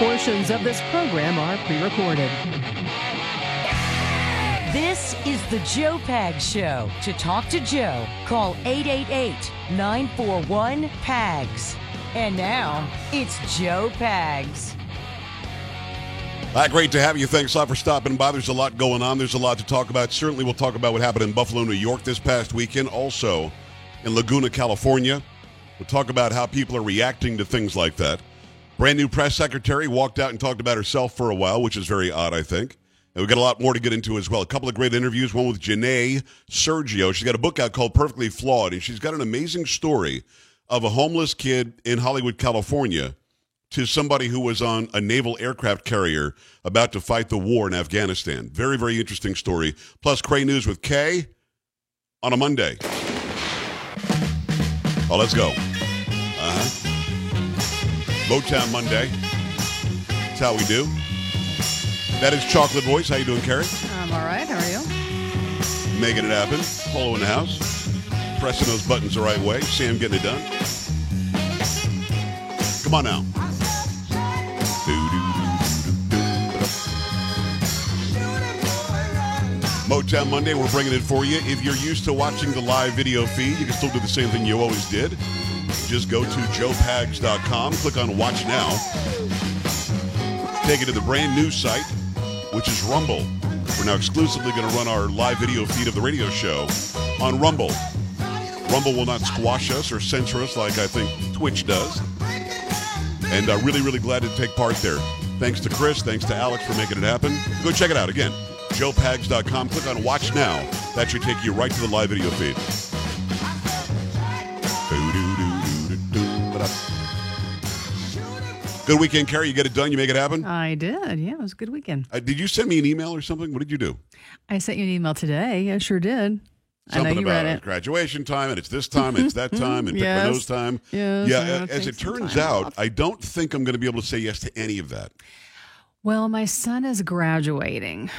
Portions of this program are pre recorded. This is the Joe Pags Show. To talk to Joe, call 888 941 PAGS. And now, it's Joe Pags. Uh, great to have you. Thanks a lot for stopping by. There's a lot going on. There's a lot to talk about. Certainly, we'll talk about what happened in Buffalo, New York this past weekend. Also, in Laguna, California. We'll talk about how people are reacting to things like that. Brand new press secretary walked out and talked about herself for a while, which is very odd, I think. And we've got a lot more to get into as well. A couple of great interviews, one with Janae Sergio. She's got a book out called Perfectly Flawed, and she's got an amazing story of a homeless kid in Hollywood, California, to somebody who was on a naval aircraft carrier about to fight the war in Afghanistan. Very, very interesting story. Plus, Cray News with Kay on a Monday. Oh, let's go. Uh-huh. Motown Monday. That's how we do. That is Chocolate Voice. How you doing, Carrie? I'm all right. How are you? Making it happen. Polo in the house. Pressing those buttons the right way. Sam getting it done. Come on now. Motown Monday, we're bringing it for you. If you're used to watching the live video feed, you can still do the same thing you always did. Just go to joepags.com, click on Watch Now, take it to the brand new site, which is Rumble. We're now exclusively going to run our live video feed of the radio show on Rumble. Rumble will not squash us or censor us like I think Twitch does. And uh, really, really glad to take part there. Thanks to Chris, thanks to Alex for making it happen. Go check it out again. JoePags.com. Click on Watch Now. That should take you right to the live video feed. Good weekend, Carrie. You get it done. You make it happen. I did. Yeah, it was a good weekend. Uh, did you send me an email or something? What did you do? I sent you an email today. I sure did. I Something know you about read it. graduation time, and it's this time, and it's that time, and pick my Yes. nose time. Yes, yeah. As it turns out, off. I don't think I'm going to be able to say yes to any of that. Well, my son is graduating.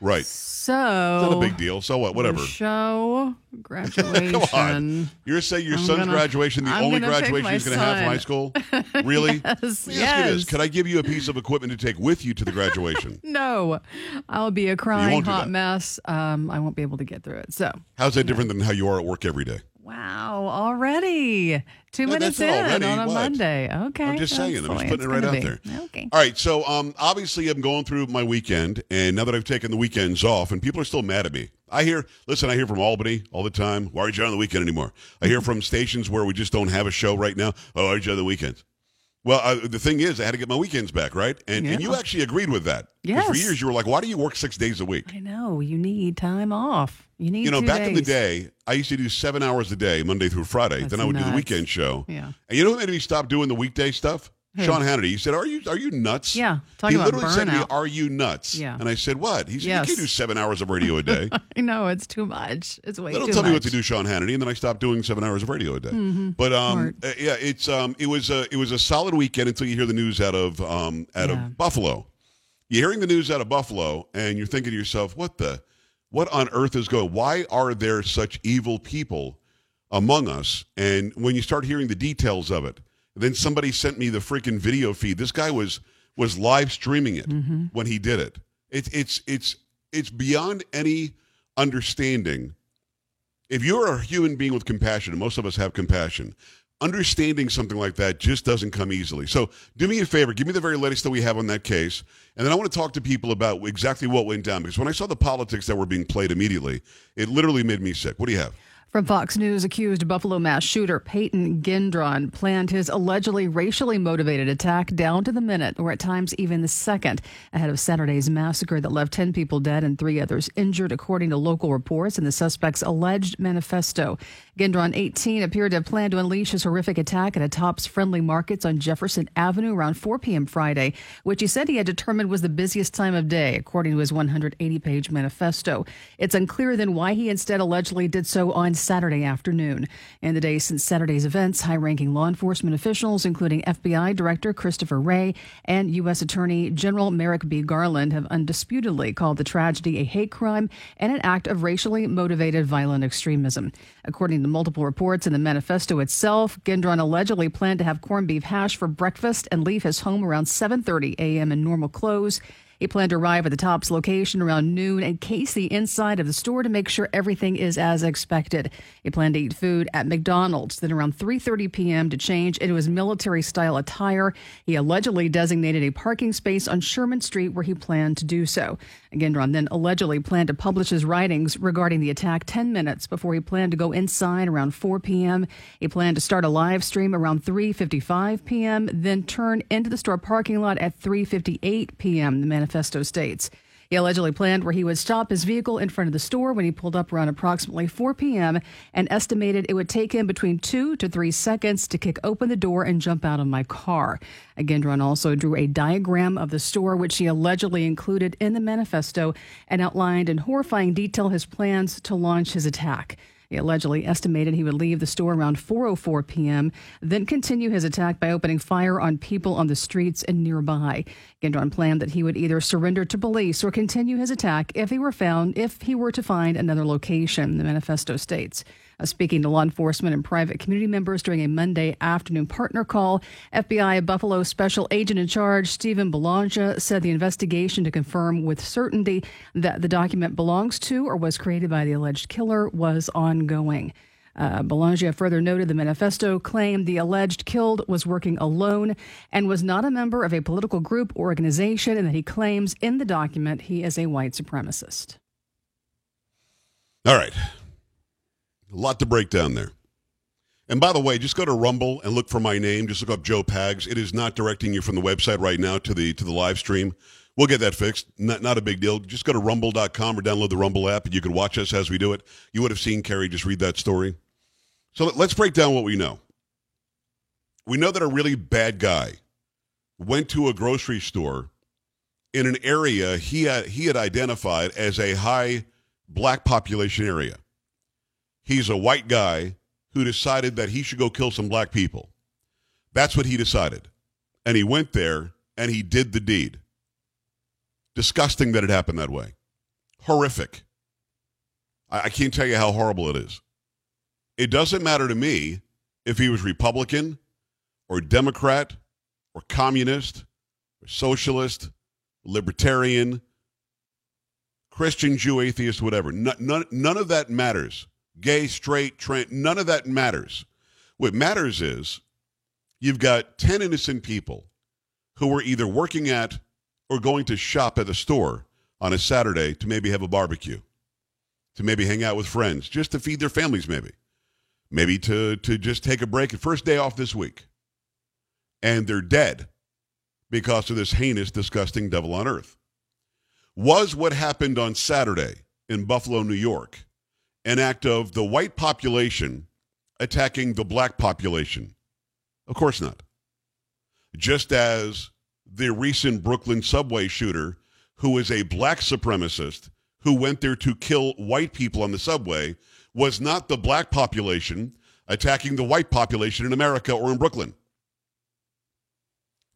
Right. So It's not a big deal. So what? Whatever. Show graduation. Come on. You're saying your I'm son's gonna- graduation, the I'm only graduation he's going to have from high school? Really? Yes, Let me ask you this. yes. Could I give you a piece of equipment to take with you to the graduation? No, I'll be a crying hot mess. Um, I won't be able to get through it. So, How's that different than how you are at work every day? Wow, already two No, minutes in already. on a What? Monday. Okay, I'm just saying. I'm just putting it right out be. there. Okay. All right. So um, obviously, I'm going through my weekend, and now that I've taken the weekends off, and people are still mad at me. I hear, listen, I hear from Albany all the time. Why aren't you on the weekend anymore? I hear from stations where we just don't have a show right now. Oh, aren't you on the weekends? Well, uh, the thing is, I had to get my weekends back, right? And, and you actually agreed with that. 'Cause For years, you were like, why do you work six days a week? I know you need time off. You need You know, back in the day, I used to do seven hours a day, Monday through Friday. That's then I would do the weekend show. Yeah. And you know what made me stop doing the weekday stuff? Who? Sean Hannity. He said, "Are you are you nuts?" Yeah, he literally said to me, "Are you nuts?" Yeah. And I said, "What?" He said, Yes. "You can't do seven hours of radio a day." I know it's too much. It's way they don't too tell much. me what to do, Sean Hannity, and then I stopped doing seven hours of radio a day. But um, uh, yeah, it's um, it was a it was a solid weekend until you hear the news out of um, out Yeah. of Buffalo. You're hearing the news out of Buffalo, and you're thinking to yourself, "What the, what on earth is going? Why are there such evil people among us?" And when you start hearing the details of it, then somebody sent me the freaking video feed. This guy was was live streaming it mm-hmm. when he did it. It's it's it's it's beyond any understanding if you're a human being with compassion, and most of us have compassion, understanding something like that just doesn't come easily. So do me a favor, give me the very latest that we have on that case, and then I want to talk to people about exactly what went down. Because when I saw the politics that were being played immediately, it literally made me sick. What do you have? From Fox News, accused Buffalo mass shooter Peyton Gendron planned his allegedly racially motivated attack down to the minute, or at times even the second, ahead of Saturday's massacre that left 10 people dead and three others injured, according to local reports and the suspect's alleged manifesto. Gendron, 18, appeared to planned to unleash his horrific attack at a Tops Friendly Markets on Jefferson Avenue around 4 p.m. Friday, which he said he had determined was the busiest time of day, according to his 180 page manifesto. It's unclear then why he instead allegedly did so on Saturday afternoon. In the days since Saturday's events, high ranking law enforcement officials, including FBI Director Christopher Wray and U.S. Attorney General Merrick B. Garland, have undisputedly called the tragedy a hate crime and an act of racially motivated violent extremism. According to to multiple reports in the manifesto itself. Gendron allegedly planned to have corned beef hash for breakfast and leave his home around 7:30 a.m. in normal clothes. He planned to arrive at the Tops location around noon and case the inside of the store to make sure everything is as expected. He planned to eat food at McDonald's, then around 3:30 p.m. to change into his military-style attire. He allegedly designated a parking space on Sherman Street where he planned to do so. Gendron then allegedly planned to publish his writings regarding the attack 10 minutes before he planned to go inside around 4 p.m. He planned to start a live stream around 3:55 p.m., then turn into the store parking lot at 3:58 p.m. The manifesto states. He allegedly planned where he would stop his vehicle in front of the store when he pulled up around approximately 4 p.m. and estimated it would take him between two to three seconds to kick open the door and jump out of my car. Gendron also drew a diagram of the store, which he allegedly included in the manifesto, and outlined in horrifying detail his plans to launch his attack. He allegedly estimated he would leave the store around 4:04 p.m., then continue his attack by opening fire on people on the streets and nearby. Gendron planned that he would either surrender to police or continue his attack if he were found if he were to find another location. The manifesto states. Uh, speaking to law enforcement and private community members during a Monday afternoon partner call, FBI Buffalo Special Agent in Charge Stephen Belongia said the investigation to confirm with certainty that the document belongs to or was created by the alleged killer was ongoing. Uh, further noted the manifesto claimed the alleged killed was working alone and was not a member of a political group or organization, and that he claims in the document he is a white supremacist. All right. A lot to break down there. And by the way, just go to Rumble and look for my name. Just look up Joe Pags. It is not directing you from the website right now to the to the live stream. We'll get that fixed. Not, not a big deal. Just go to rumble.com or download the Rumble app and you can watch us as we do it. You would have seen Carrie just read that story. So let's break down what we know. We know that a really bad guy went to a grocery store in an area he had, he had identified as a high black population area. He's a white guy who decided that he should go kill some black people. That's what he decided. And he went there and he did the deed. Disgusting that it happened that way. Horrific. I, I can't tell you how horrible it is. It doesn't matter to me if he was Republican or Democrat or communist or socialist, libertarian, Christian, Jew, atheist, whatever. None, none, none of that matters. Gay, straight, trans, none of that matters. What matters is you've got 10 innocent people who were either working at or going to shop at the store on a Saturday to maybe have a barbecue, to maybe hang out with friends, just to feed their families, maybe, maybe to, to just take a break, first day off this week. And they're dead because of this heinous, disgusting devil on earth. Was what happened on Saturday in Buffalo, New York, an act of the white population attacking the black population? Of course not. Just as the recent Brooklyn subway shooter, who is a black supremacist who went there to kill white people on the subway, was not the black population attacking the white population in America or in Brooklyn.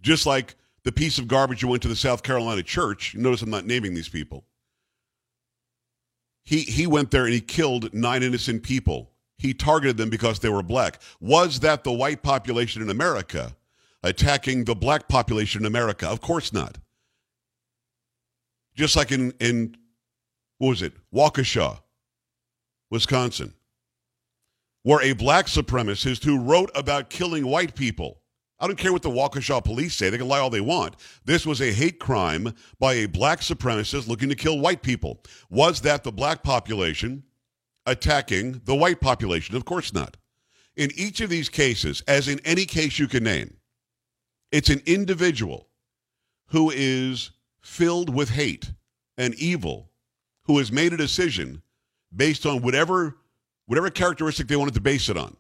Just like the piece of garbage who went to the South Carolina church, notice I'm not naming these people. He, he went there and he killed nine innocent people. He targeted them because they were black. Was that the white population in America? attacking the black population in America? Of course not. Just like in, in what was it, Waukesha, Wisconsin, where a black supremacist who wrote about killing white people. I don't care what the Waukesha police say, they can lie all they want. This was a hate crime by a black supremacist looking to kill white people. Was that the black population attacking the white population? Of course not. In each of these cases, as in any case you can name, it's an individual who is filled with hate and evil, who has made a decision based on whatever whatever characteristic they wanted to base it on.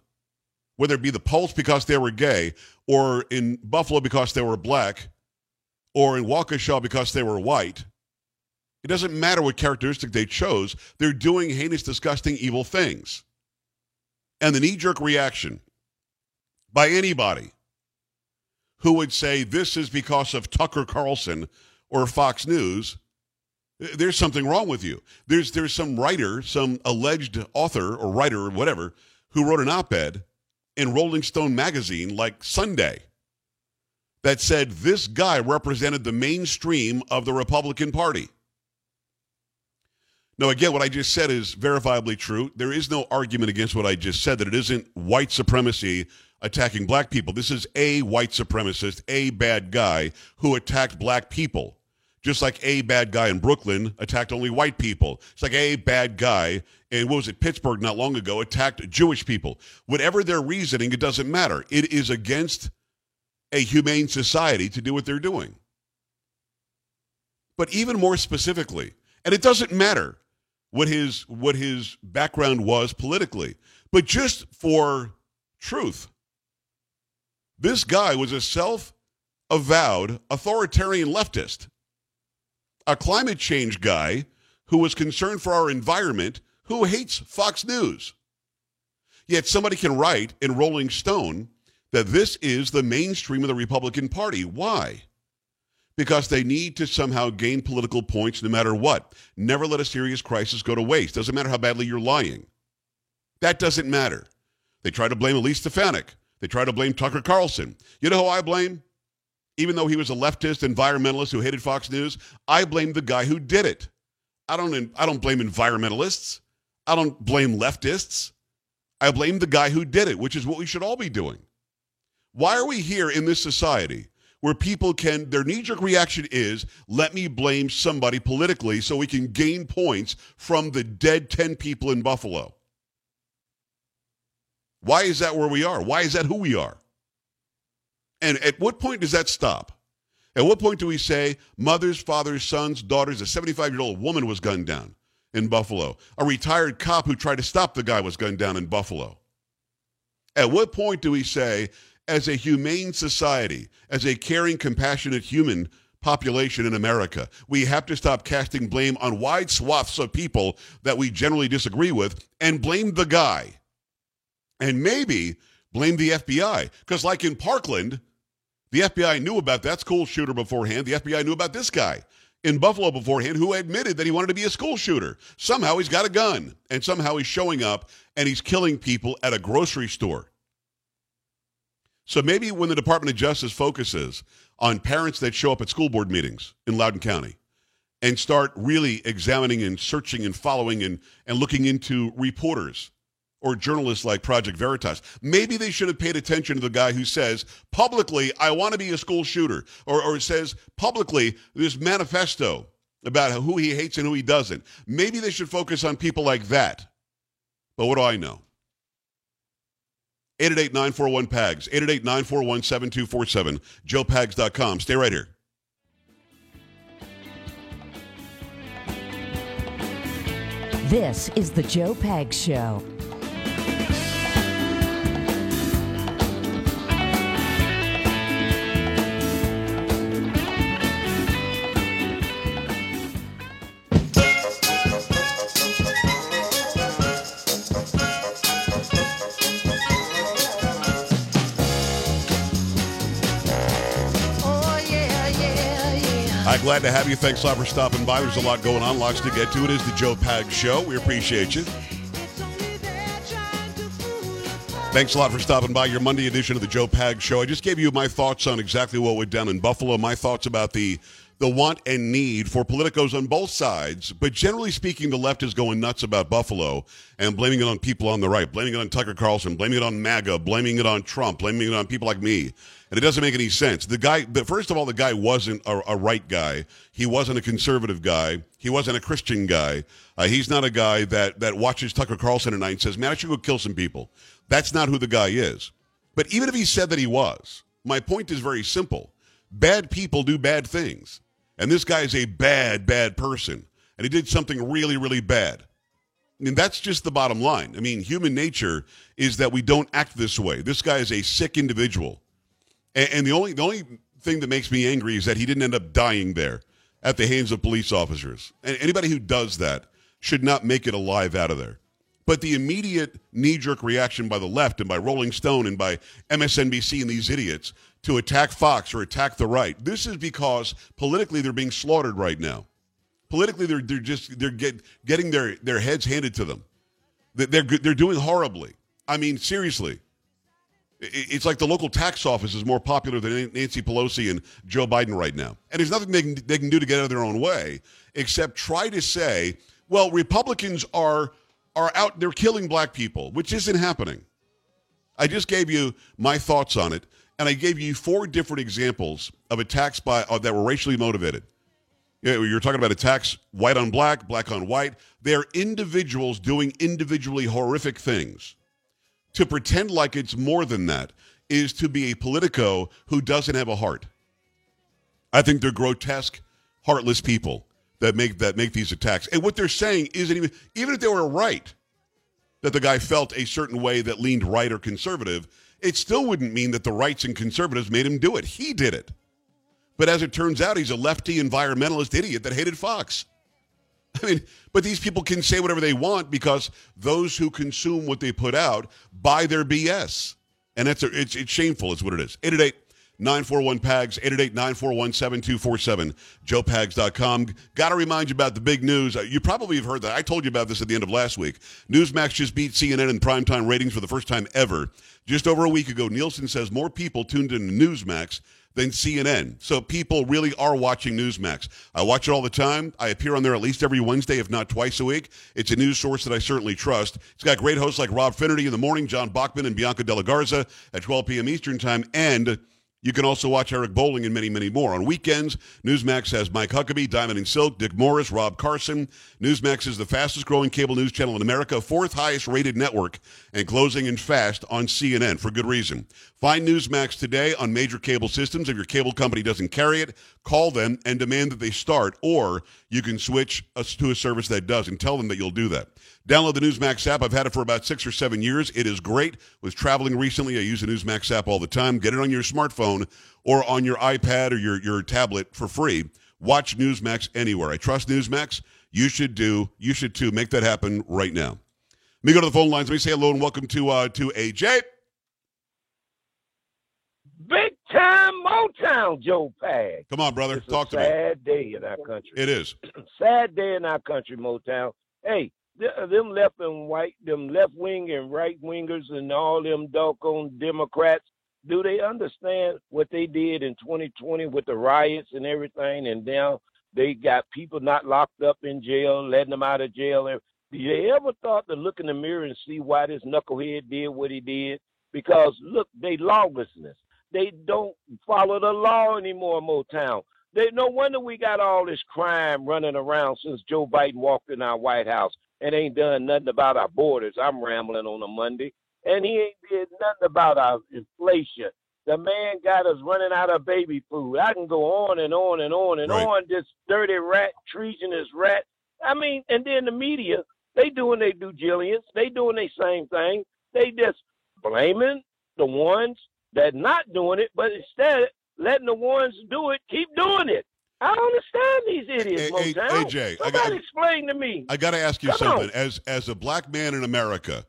Whether it be the Pulse because they were gay, or in Buffalo because they were black, or in Waukesha because they were white. It doesn't matter what characteristic they chose, they're doing heinous, disgusting, evil things. And the knee jerk reaction by anybody who would say this is because of Tucker Carlson or Fox News, there's something wrong with you. There's there's some writer, some alleged author or writer or whatever, who wrote an op ed in Rolling Stone magazine like Sunday that said this guy represented the mainstream of the Republican Party. Now, again, what I just said is verifiably true. There is no argument against what I just said that it isn't white supremacy attacking black people. This is a white supremacist, a bad guy who attacked black people. Just like a bad guy in Brooklyn attacked only white people. It's like a bad guy in, what was it, Pittsburgh not long ago attacked Jewish people. Whatever their reasoning, it doesn't matter. It is against a humane society to do what they're doing. But even more specifically, and it doesn't matter what his what his background was politically, but just for truth. This guy was a self-avowed authoritarian leftist, a climate change guy who was concerned for our environment, who hates Fox News. Yet somebody can write in Rolling Stone that this is the mainstream of the Republican Party. Why? Because they need to somehow gain political points no matter what. Never let a serious crisis go to waste. Doesn't matter how badly you're lying. That doesn't matter. They try to blame Elise Stefanik. They try to blame Tucker Carlson. You know who I blame? Even though he was a leftist environmentalist who hated Fox News, I blame the guy who did it. I don't, I don't blame environmentalists. I don't blame leftists. I blame the guy who did it, which is what we should all be doing. Why are we here in this society where people can, their knee jerk reaction is, let me blame somebody politically so we can gain points from the dead 10 people in Buffalo? Why is that where we are? Why is that who we are? And at what point does that stop? At what point do we say mothers, fathers, sons, daughters, a 75 year old woman was gunned down in Buffalo? A retired cop who tried to stop the guy was gunned down in Buffalo? At what point do we say as a humane society, as a caring, compassionate human population in America. We have to stop casting blame on wide swaths of people that we generally disagree with and blame the guy. And maybe blame the FBI. Because, like in Parkland, the FBI knew about that school shooter beforehand. The FBI knew about this guy in Buffalo beforehand who admitted that he wanted to be a school shooter. Somehow he's got a gun, and somehow he's showing up and he's killing people at a grocery store. So maybe when the Department of Justice focuses on parents that show up at school board meetings in Loudoun County and start really examining and searching and following and, and looking into reporters or journalists like Project Veritas, maybe they should have paid attention to the guy who says publicly, I want to be a school shooter, or, or says publicly this manifesto about who he hates and who he doesn't. Maybe they should focus on people like that. But what do I know? 888-941-PAGS, 888-941-7247, joepags.com. Stay right here. This is the Joe Pags Show. Hi, glad to have you. Thanks a lot for stopping by. There's a lot going on, lots to get to. It is the Joe Pag Show. We appreciate you. Thanks a lot for stopping by your Monday edition of the Joe Pag Show. I just gave you my thoughts on exactly what went down in Buffalo, my thoughts about the the want and need for politicos on both sides. But generally speaking, the left is going nuts about Buffalo and blaming it on people on the right, blaming it on Tucker Carlson, blaming it on MAGA, blaming it on Trump, blaming it on people like me. And it doesn't make any sense. The guy, the, first of all, the guy wasn't a, a, right guy. He wasn't a conservative guy. He wasn't a Christian guy. Uh, he's not a guy that, that watches Tucker Carlson at night and says, man, I should go kill some people. That's not who the guy is. But even if he said that he was, my point is very simple. Bad people do bad things. And this guy is a bad, bad person. And he did something really, really bad. I mean, that's just the bottom line. I mean, human nature is that we don't act this way. This guy is a sick individual. And, and the only the only thing that makes me angry is that he didn't end up dying there at the hands of police officers. And anybody who does that should not make it alive out of there. But the immediate knee jerk reaction by the left and by Rolling Stone and by MSNBC and these idiots to attack Fox or attack the right, this is because politically they're being slaughtered right now. Politically, they're, they're just they're get, getting their, their heads handed to them. They're, they're doing horribly. I mean, seriously. It's like the local tax office is more popular than Nancy Pelosi and Joe Biden right now. And there's nothing they can, they can do to get out of their own way except try to say, well, Republicans are are out they're killing black people, which isn't happening. I just gave you my thoughts on it, and I gave you four different examples of attacks by uh, that were racially motivated. You you're talking about attacks white on black, black on white. They're individuals doing individually horrific things. To pretend like it's more than that is to be a politico who doesn't have a heart. I think they're grotesque, heartless people that make that make these attacks. And what they're saying isn't even even if they were right that the guy felt a certain way that leaned right or conservative, it still wouldn't mean that the rights and conservatives made him do it. He did it. But as it turns out, he's a lefty environmentalist idiot that hated Fox. I mean, but these people can say whatever they want because those who consume what they put out buy their BS. And that's a, it's, it's shameful, is what it is. 888 941 PAGS, 888 941 7247, joepags.com. Got to remind you about the big news. Uh, you probably have heard that. I told you about this at the end of last week. Newsmax just beat CNN in primetime ratings for the first time ever. Just over a week ago, Nielsen says more people tuned in to Newsmax than CNN. So people really are watching Newsmax. I watch it all the time. I appear on there at least every Wednesday, if not twice a week. It's a news source that I certainly trust. It's got great hosts like Rob Finnerty in the morning, John Bachman and Bianca de la Garza at 12 p.m. Eastern Time, and you can also watch Eric Bolling and many, many more. On weekends, Newsmax has Mike Huckabee, Diamond and Silk, Dick Morris, Rob Carson. Newsmax is the fastest growing cable news channel in America, fourth highest rated network, and closing in fast on CNN for good reason. Find Newsmax today on major cable systems. If your cable company doesn't carry it, call them and demand that they start, or you can switch to a service that does and tell them that you'll do that. Download the Newsmax app. I've had it for about six or seven years. It is great. Was traveling recently. I use the Newsmax app all the time. Get it on your smartphone or on your iPad or your, your tablet for free. Watch Newsmax anywhere. I trust Newsmax. You should do. You should too. Make that happen right now. Let me go to the phone lines. Let me say hello and welcome to uh, to AJ. Big time Motown, Joe Pag. Come on, brother. It's Talk to a me. sad day in our country. It is. sad day in our country, Motown. Hey, them left and white, them left wing and right wingers, and all them doggone Democrats. Do they understand what they did in 2020 with the riots and everything? And now they got people not locked up in jail, letting them out of jail. And you ever thought to look in the mirror and see why this knucklehead did what he did? Because look, they lawlessness. They don't follow the law anymore, Motown. They, no wonder we got all this crime running around since Joe Biden walked in our White House and ain't done nothing about our borders. I'm rambling on a Monday. And he ain't did nothing about our inflation. The man got us running out of baby food. I can go on and on and on and Right. on. This dirty rat, treasonous rat. I mean, and then the media, they doing their due diligence. They doing their same thing. They just blaming the ones that not doing it, but instead letting the ones do it keep doing it. I don't understand these idiots, hey, Motown. AJ, I Somebody got- explain to me. I got to ask you Come something. on. As as a black man in America,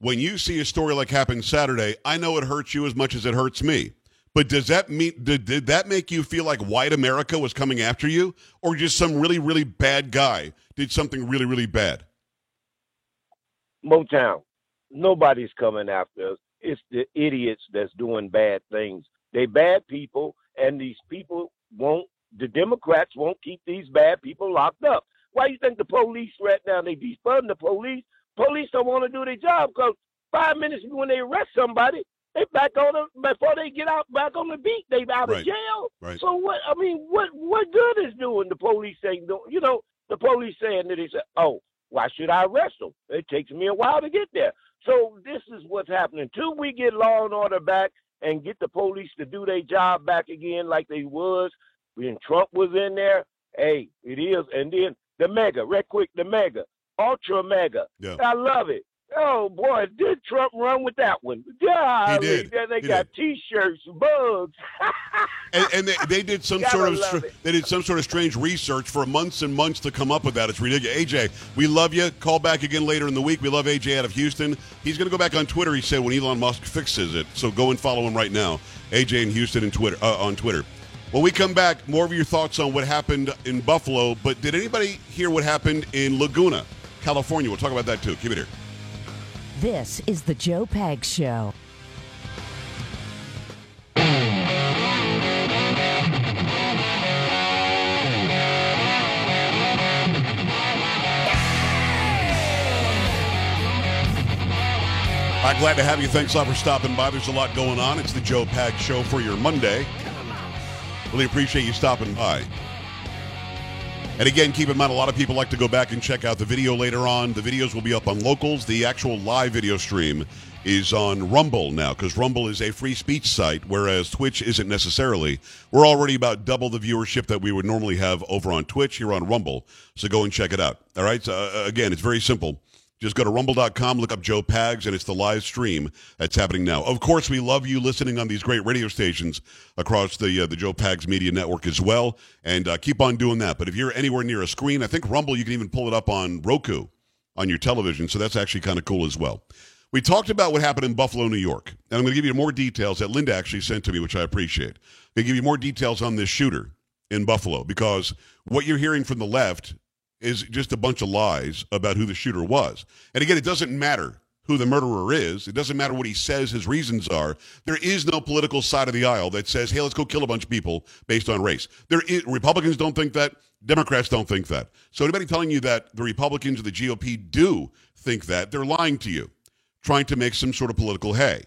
when you see a story like happened Saturday, I know it hurts you as much as it hurts me. But does that mean did, did that make you feel like white America was coming after you, or just some really really bad guy did something really really bad? Motown, nobody's coming after us. It's the idiots that's doing bad things. They bad people, and these people won't. The Democrats won't keep these bad people locked up. Why you think the police right now they defund the police? Police don't want to do their job because five minutes when they arrest somebody, they back on them before they get out back on the beat. They out Right. of jail. Right. So what? I mean, what what good is doing the police saying? You know, the police saying that they say, oh, why should I arrest them? It takes me a while to get there. So this is what's happening. Till we get law and order back and get the police to do their job back again like they was when Trump was in there. Hey, it is. And then the MAGA, real quick, the MAGA, ultra MAGA. Yeah. I love it. Oh boy, did Trump run with that one? Did. They He got T-shirts, bugs. And, and they, they did some sort of str- they did some sort of strange research for months and months to come up with that. It's ridiculous. AJ, we love you. Call back again later in the week. We love AJ out of Houston. He's going to go back on Twitter. He said when Elon Musk fixes it. So go and follow him right now. AJ in Houston and Twitter uh, on Twitter. When we come back, more of your thoughts on what happened in Buffalo. But did anybody hear what happened in Laguna, California? We'll talk about that too. Keep it here. This is the Joe Pags Show. I'm glad to have you. Thanks a lot for stopping by. There's a lot going on. It's the Joe Pag Show for your Monday. Really appreciate you stopping by. And again, keep in mind, a lot of people like to go back and check out the video later on. The videos will be up on locals. The actual live video stream is on Rumble now because Rumble is a free speech site, whereas Twitch isn't necessarily. We're already about double the viewership that we would normally have over on Twitch here on Rumble. So go and check it out. All right. So, uh, again, it's very simple. Just go to rumble.com, look up Joe Pags, and it's the live stream that's happening now. Of course, we love you listening on these great radio stations across the uh, the Joe Pags Media Network as well, and uh, keep on doing that. But if you're anywhere near a screen, I think Rumble, you can even pull it up on Roku on your television, so that's actually kind of cool as well. We talked about what happened in Buffalo, New York, and I'm going to give you more details that Linda actually sent to me, which I appreciate. To give you more details on this shooter in Buffalo because what you're hearing from the left is just a bunch of lies about who the shooter was. And again, it doesn't matter who the murderer is. It doesn't matter what he says his reasons are. There is no political side of the aisle that says, "Hey, let's go kill a bunch of people based on race." There is, Republicans don't think that. Democrats don't think that. So anybody telling you that the Republicans or the GOP do think that, they're lying to you, trying to make some sort of political hay.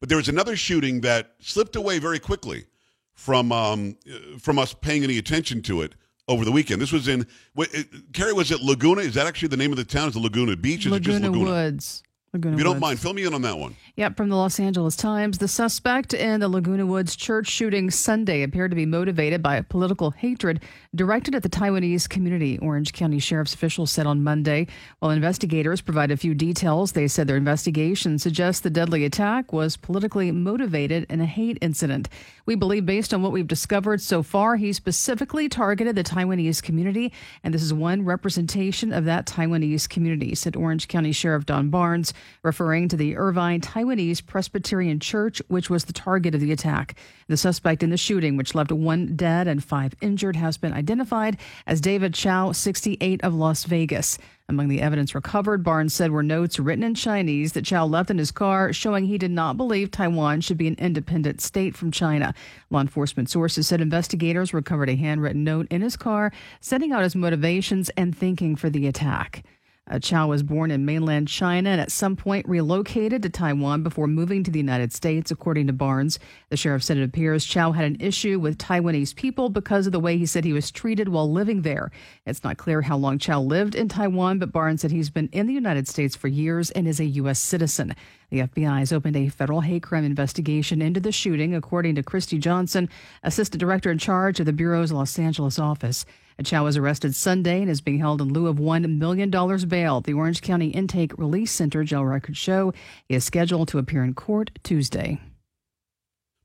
But there was another shooting that slipped away very quickly from um, from us paying any attention to it over the weekend. This was in what, it, Carrie was it Laguna? Is that actually the name of the town? Is it Laguna Beach? Is Laguna, it just Laguna Woods. Laguna If you don't Woods. mind, fill me in on that one. Yep, from the Los Angeles Times. The suspect in the Laguna Woods church shooting Sunday appeared to be motivated by political hatred directed at the Taiwanese community, Orange County Sheriff's officials said on Monday. While investigators provide a few details, they said their investigation suggests the deadly attack was politically motivated in a hate incident. We believe, based on what we've discovered so far, he specifically targeted the Taiwanese community, and this is one representation of that Taiwanese community, said Orange County Sheriff Don Barnes, referring to the Irvine Taiwanese Presbyterian Church, which was the target of the attack. The suspect in the shooting, which left one dead and five injured, has been identified as David Chou, 68 of Las Vegas. Among the evidence recovered, Barnes said were notes written in Chinese that Chou left in his car, showing he did not believe Taiwan should be an independent state from China. Law enforcement sources said investigators recovered a handwritten note in his car, setting out his motivations and thinking for the attack. Uh, Chou was born in mainland China and at some point relocated to Taiwan before moving to the United States, according to Barnes. The sheriff said it appears Chou had an issue with Taiwanese people because of the way he said he was treated while living there. It's not clear how long Chou lived in Taiwan, but Barnes said he's been in the United States for years and is a U.S. citizen. The FBI has opened a federal hate crime investigation into the shooting, according to Kristi Johnson, assistant director in charge of the Bureau's Los Angeles office. Chou was arrested Sunday and is being held in lieu of $1 million bail. The Orange County Intake Release Center jail records show he is scheduled to appear in court Tuesday.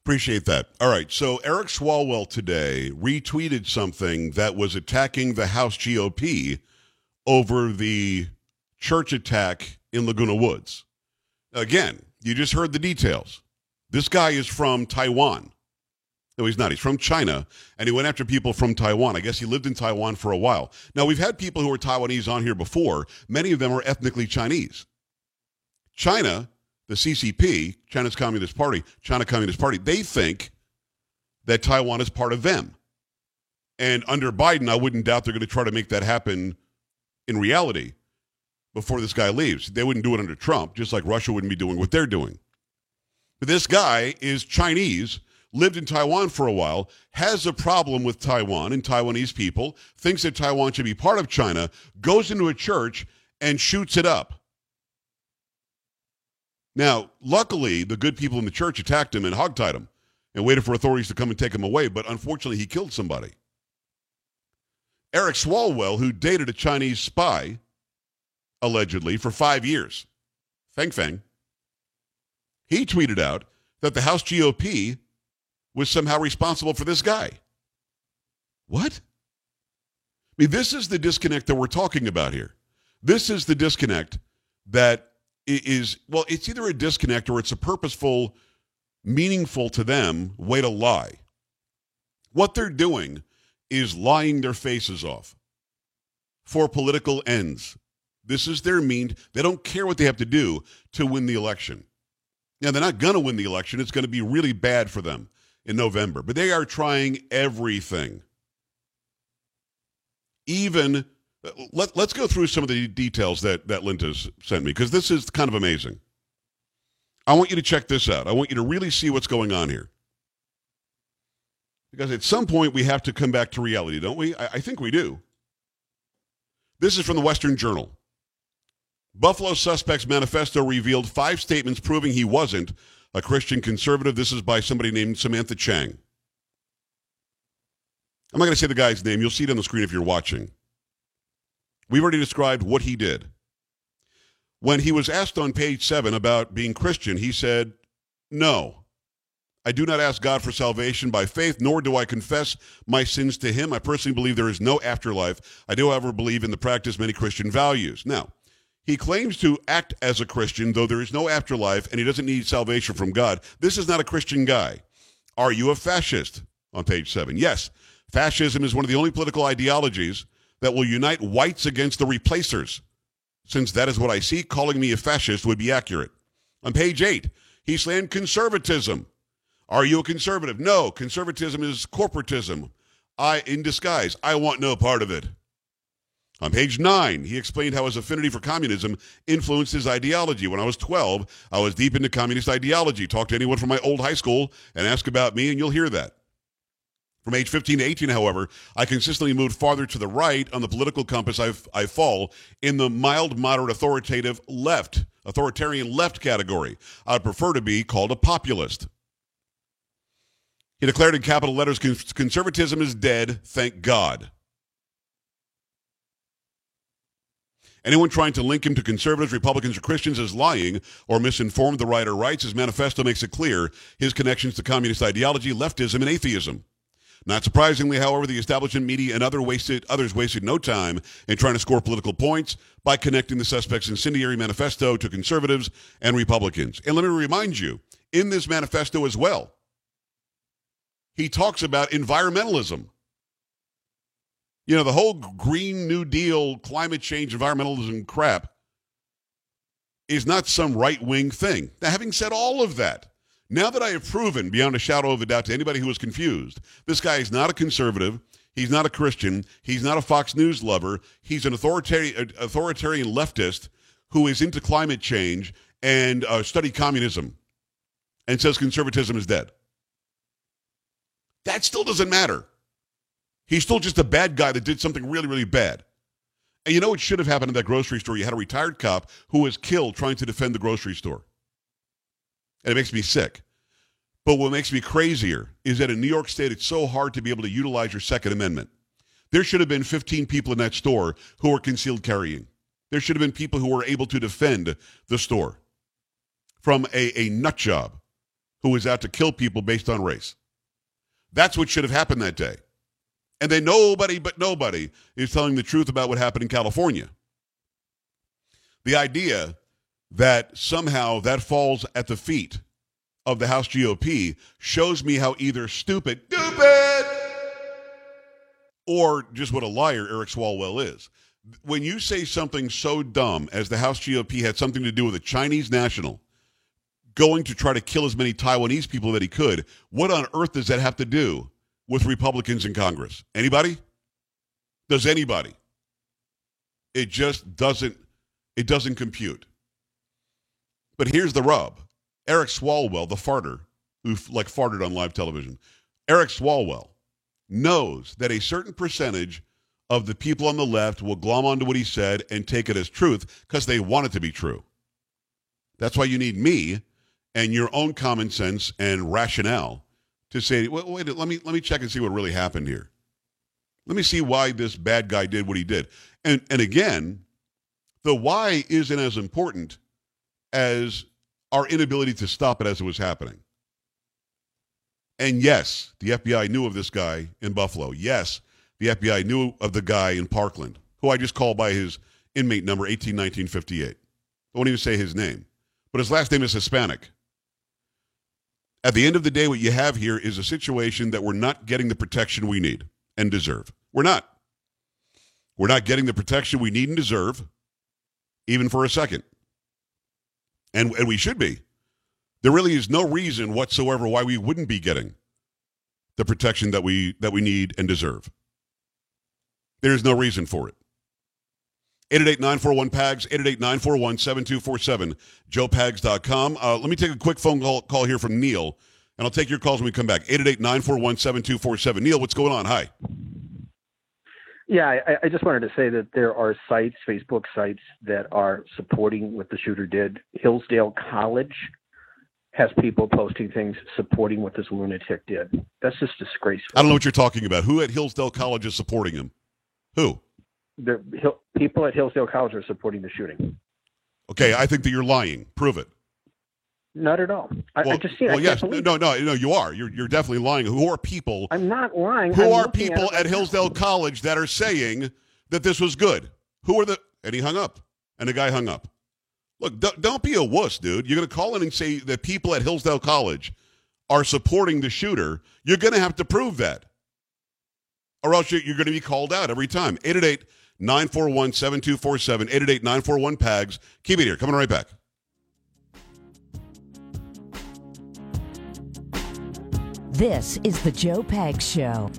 Appreciate that. All right. So Eric Swalwell today retweeted something that was attacking the House GOP over the church attack in Laguna Woods. Again, you just heard the details. This guy is from Taiwan. No, he's not. He's from China, and he went after people from Taiwan. I guess he lived in Taiwan for a while. Now, we've had people who are Taiwanese on here before. Many of them are ethnically Chinese. China, the CCP, China's Communist Party, China Communist Party, they think that Taiwan is part of them. And under Biden, I wouldn't doubt they're going to try to make that happen in reality before this guy leaves. They wouldn't do it under Trump, just like Russia wouldn't be doing what they're doing. But this guy is Chinese lived in Taiwan for a while, has a problem with Taiwan and Taiwanese people, thinks that Taiwan should be part of China, goes into a church and shoots it up. Now, luckily, the good people in the church attacked him and hogtied him and waited for authorities to come and take him away, but unfortunately, he killed somebody. Eric Swalwell, who dated a Chinese spy, allegedly, for five years, Fang Fang, he tweeted out that the House GOP was somehow responsible for this guy. What? I mean, this is the disconnect that we're talking about here. This is the disconnect that is, well, it's either a disconnect or it's a purposeful, meaningful to them way to lie. What they're doing is lying their faces off for political ends. This is their mean. They don't care what they have to do to win the election. Now, they're not going to win the election. It's going to be really bad for them in November, but they are trying everything. Even, uh, let, let's go through some of the details that, that Linda's sent me, because this is kind of amazing. I want you to check this out. I want you to really see what's going on here. Because at some point we have to come back to reality, don't we? I, I think we do. This is from the Western Journal. Buffalo Suspects Manifesto revealed five statements proving he wasn't a Christian conservative. This is by somebody named Samantha Chang. I'm not going to say the guy's name. You'll see it on the screen if you're watching. We've already described what he did. When he was asked on page seven about being Christian, he said, No. I do not ask God for salvation by faith, nor do I confess my sins to Him. I personally believe there is no afterlife. I do, however, believe in the practice of many Christian values. Now, he claims to act as a Christian, though there is no afterlife and he doesn't need salvation from God. This is not a Christian guy. Are you a fascist? On page seven. Yes, fascism is one of the only political ideologies that will unite whites against the replacers. Since that is what I see, calling me a fascist would be accurate. On page eight, he slammed conservatism. Are you a conservative? No, conservatism is corporatism. I in disguise. I want no part of it. On page nine, he explained how his affinity for communism influenced his ideology. When I was 12, I was deep into communist ideology. Talk to anyone from my old high school and ask about me, and you'll hear that. From age 15 to 18, however, I consistently moved farther to the right on the political compass I fall in the mild, moderate, authoritative left, authoritarian left category. I'd prefer to be called a populist. He declared in capital letters conservatism is dead, thank God. Anyone trying to link him to conservatives, Republicans, or Christians is lying or misinformed the writer writes. His manifesto makes it clear his connections to communist ideology, leftism, and atheism. Not surprisingly, however, the establishment media and other wasted, others wasted no time in trying to score political points by connecting the suspect's incendiary manifesto to conservatives and Republicans. And let me remind you, in this manifesto as well, he talks about environmentalism. You know, the whole Green New Deal, climate change, environmentalism crap is not some right wing thing. Now, having said all of that, now that I have proven beyond a shadow of a doubt to anybody who is confused, this guy is not a conservative. He's not a Christian. He's not a Fox News lover. He's an authoritarian, authoritarian leftist who is into climate change and uh, study communism and says conservatism is dead. That still doesn't matter. He's still just a bad guy that did something really, really bad. And you know what should have happened in that grocery store? You had a retired cop who was killed trying to defend the grocery store. And it makes me sick. But what makes me crazier is that in New York State, it's so hard to be able to utilize your Second Amendment. There should have been 15 people in that store who were concealed carrying. There should have been people who were able to defend the store from a, a nut job who was out to kill people based on race. That's what should have happened that day. And then nobody but nobody is telling the truth about what happened in California. The idea that somehow that falls at the feet of the House GOP shows me how either stupid, stupid, or just what a liar Eric Swalwell is. When you say something so dumb as the House GOP had something to do with a Chinese national going to try to kill as many Taiwanese people that he could. What on earth does that have to do with Republicans in Congress? Anybody? Does anybody? It just doesn't it doesn't compute. But here's the rub. Eric Swalwell, the farter, who like farted on live television, Eric Swalwell knows that a certain percentage of the people on the left will glom onto what he said and take it as truth because they want it to be true. That's why you need me and your own common sense and rationale to say, wait, wait, let me let me check and see what really happened here. Let me see why this bad guy did what he did. And and again, the why isn't as important as our inability to stop it as it was happening. And yes, the FBI knew of this guy in Buffalo. Yes, the FBI knew of the guy in Parkland, who I just called by his inmate number 181958. I won't even say his name, but his last name is Hispanic. At the end of the day, what you have here is a situation that we're not getting the protection we need and deserve. We're not. We're not getting the protection we need and deserve. even for a second. And, and we should be. There really is no reason whatsoever why we wouldn't be getting the protection that we that we need and deserve. There's no reason for it. 888-941-PAGS, 888-941-7247, joepags.com. Uh, let me take a quick phone call, call here from Neil, and I'll take your calls when we come back. 888-941-7247. Neil, what's going on? Hi. Yeah, I, I just wanted to say that there are sites, Facebook sites, that are supporting what the shooter did. Hillsdale College has people posting things supporting what this lunatic did. That's just disgraceful. I don't know what you're talking about. Who at Hillsdale College is supporting him? Who? The Hill, people at Hillsdale College are supporting the shooting. Okay, I think that you're lying. Prove it. Not at all. I, Well, I just see. well yes, no, no, no, you are. You're you're definitely lying. Who are people? I'm not lying. Who I'm are people it at. Hillsdale College that are saying that this was good? Who are the? And he hung up, and the guy hung up. Look, don't, don't be a wuss, dude. You're going to call in and say that people at Hillsdale College are supporting the shooter. You're going to have to prove that, or else you're, you're going to be called out every time. 888 941 7247, 888 941 PAGS. Keep it here. Coming right back. This is the Joe Pags Show.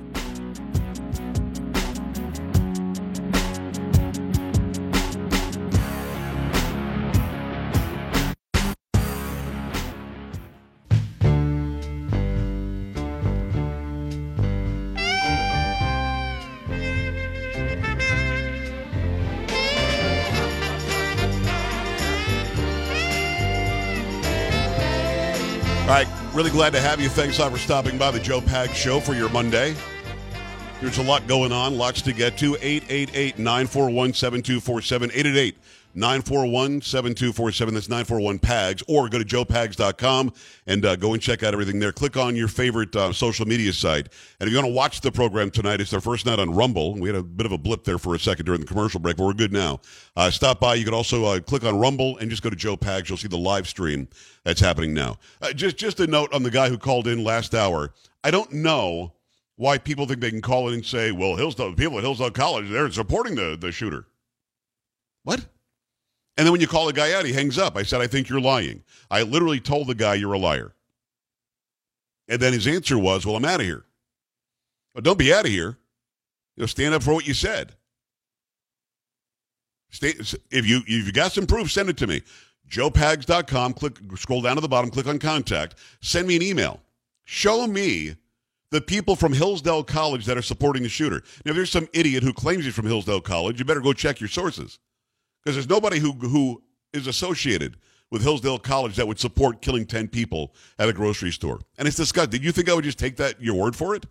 Really glad to have you. Thanks a lot for stopping by the Joe Pags Show for your Monday. There's a lot going on, lots to get to. 888 941 7247. 888 941 7247. That's 941 PAGS. Or go to joepags.com and uh, go and check out everything there. Click on your favorite uh, social media site. And if you want to watch the program tonight, it's our first night on Rumble. We had a bit of a blip there for a second during the commercial break, but we're good now. Uh, stop by. You can also uh, click on Rumble and just go to Joe Pags. You'll see the live stream that's happening now. Uh, just, just a note on the guy who called in last hour. I don't know why people think they can call in and say, well, Hillsdale, people at Hillsdale College, they're supporting the, the shooter. What? And then when you call the guy out, he hangs up. I said, I think you're lying. I literally told the guy you're a liar. And then his answer was, well, I'm out of here. Well, don't be out of here. You know, stand up for what you said. Stay, if you if you got some proof, send it to me. JoePags.com. Click, scroll down to the bottom, click on contact. Send me an email. Show me the people from Hillsdale College that are supporting the shooter. Now, if there's some idiot who claims he's from Hillsdale College, you better go check your sources because there's nobody who who is associated with Hillsdale College that would support killing 10 people at a grocery store. And it's disgusting. Did you think I would just take that your word for it?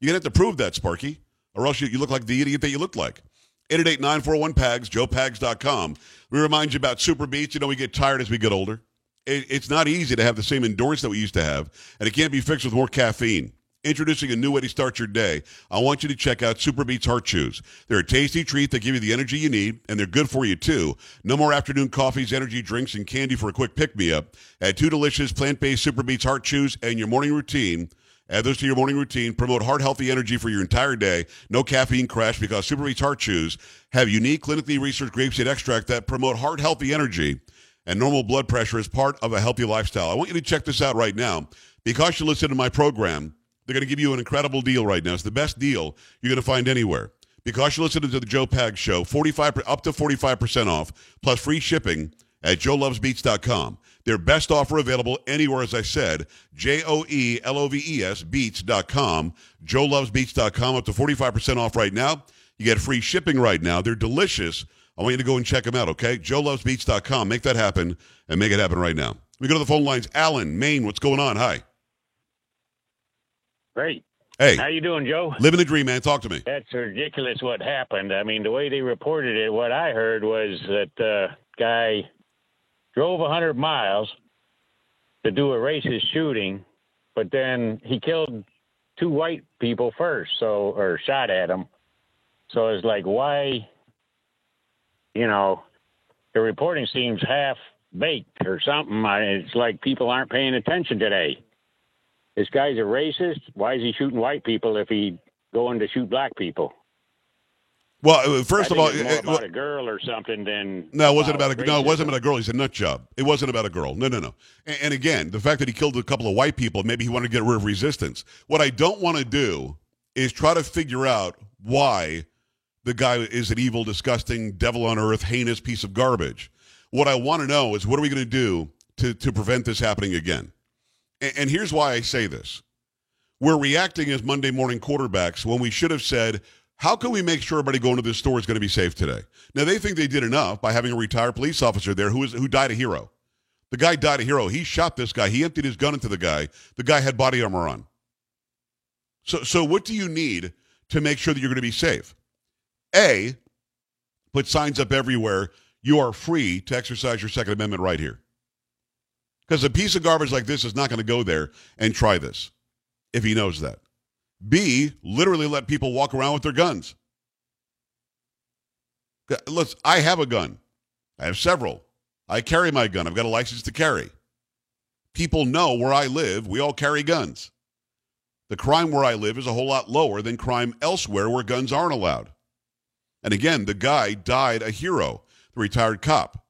You're to have to prove that, Sparky, or else you, you look like the idiot that you look like. 888-941-PAGS, joepags.com. We remind you about SuperBeets. You know, we get tired as we get older. It, it's not easy to have the same endurance that we used to have, and it can't be fixed with more caffeine. Introducing a new way to start your day. I want you to check out SuperBeets Heart Chews. They're a tasty treat that give you the energy you need, and they're good for you too. No more afternoon coffees, energy drinks, and candy for a quick pick me up. Add two delicious plant based SuperBeets Heart Chews and your morning routine. Add those to your morning routine. Promote heart healthy energy for your entire day. No caffeine crash because SuperBeets Heart Chews have unique clinically researched grapeseed extract that promote heart healthy energy and normal blood pressure as part of a healthy lifestyle. I want you to check this out right now. Because you listen to my program, they're going to give you an incredible deal right now. It's the best deal you're going to find anywhere. Because you're listen to the Joe Pags Show, 45 up to 45% off, plus free shipping at joelovesbeets.com. Their best offer available anywhere, as I said, J O E L O V E S beets.com, joelovesbeets.com, up to 45% off right now. You get free shipping right now. They're delicious. I want you to go and check them out, okay? joelovesbeets.com. Make that happen and make it happen right now. We go to the phone lines. Alan, Maine, what's going on? Hi. Great. Hey, How you doing, Joe? living the dream, man. Talk to me. That's ridiculous what happened. I mean, the way they reported it, what I heard was that uh, guy drove a 100 miles to do a racist shooting, but then he killed two white people first, so or shot at them. So it's like, why? You know, the reporting seems half baked or something. I, it's like people aren't paying attention today. This guy's a racist. Why is he shooting white people if he going to shoot black people? Well, uh, first of all, it's more uh, about a girl or something Then No, it wasn't about a no. It wasn't about a girl. He's a nut job. It wasn't about a girl. No, no, no. And, and again, the fact that he killed a couple of white people, maybe he wanted to get rid of resistance. What I don't want to do is try to figure out why the guy is an evil, disgusting, devil on earth, heinous piece of garbage. What I want to know is what are we going to do to to prevent this happening again? And, and here's why I say this: we're reacting as Monday morning quarterbacks when we should have said, how can we make sure everybody going to this store is going to be safe today? Now they think they did enough by having a retired police officer there who was who died a hero. The guy died a hero. He shot this guy. He emptied his gun into the guy. The guy had body armor on. So so what do you need to make sure that you're going to be safe? A, put signs up everywhere. You are free to exercise your Second Amendment right here. Because a piece of garbage like this is not going to go there and try this if he knows that. B, literally let people walk around with their guns. Listen, I have a gun. I have several. I carry my gun. I've got a license to carry. People know where I live. We all carry guns. The crime where I live is a whole lot lower than crime elsewhere where guns aren't allowed. And again, the guy died a hero, the retired cop.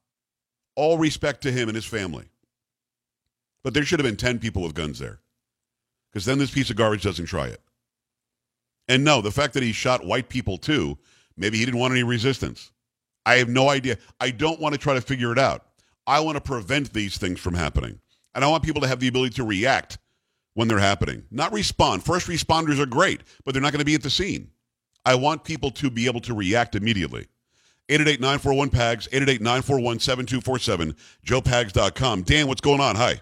All respect to him and his family. But there should have been 10 people with guns there. Because then this piece of garbage doesn't try it. And no, the fact that he shot white people too, maybe he didn't want any resistance. I have no idea. I don't want to try to figure it out. I want to prevent these things from happening. And I want people to have the ability to react when they're happening, not respond. First responders are great, but they're not going to be at the scene. I want people to be able to react immediately. 888-941-PAGS, 888-941-7247, joepags.com. Dan, what's going on? Hi.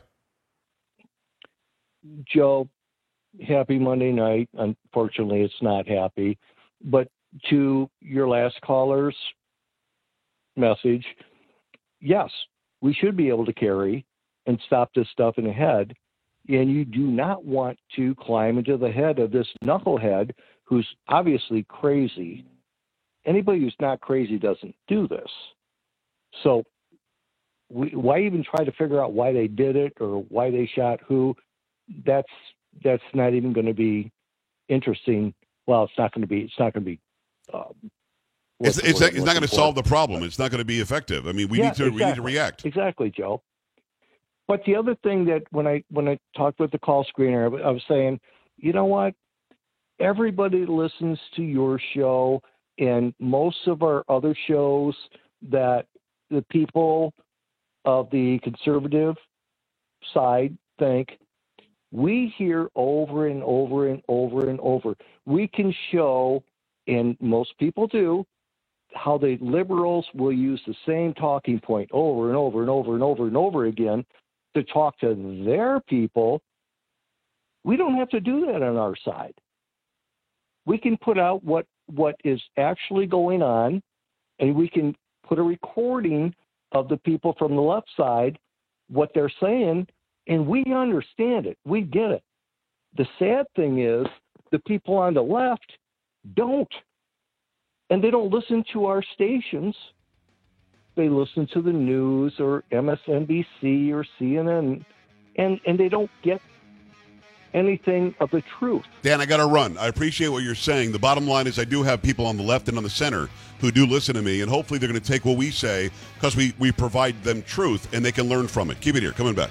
Joe, happy Monday night. Unfortunately, it's not happy. But to your last caller's message, yes, we should be able to carry and stop this stuff in the head. And you do not want to climb into the head of this knucklehead who's obviously crazy. Anybody who's not crazy doesn't do this. So, we, why even try to figure out why they did it or why they shot who? That's that's not even going to be interesting. Well, it's not going to be. It's not going to be. Um, It's, it's, it's not going to solve the problem. It's not going to be effective. I mean, we Yeah, need to we need to react. Exactly, Joe. But the other thing that when I when I talked with the call screener, I I was saying, you know what? Everybody listens to your show and most of our other shows that the people of the conservative side think we hear over and over and over and over. We can show, and most people do, how the liberals will use the same talking point over and over and over and over and over again to talk to their people. We don't have to do that on our side. We can put out what what is actually going on, and we can put a recording of the people from the left side what they're saying, and we understand it. We get it. The sad thing is the people on the left don't and they don't listen to our stations. They listen to the news or MSNBC or CNN, and and they don't get anything of the truth. Dan, I got to run. I appreciate what you're saying. The bottom line is, I do have people on the left and on the center who do listen to me, and hopefully they're going to take what we say because we, we provide them truth and they can learn from it. Keep it here. Coming back.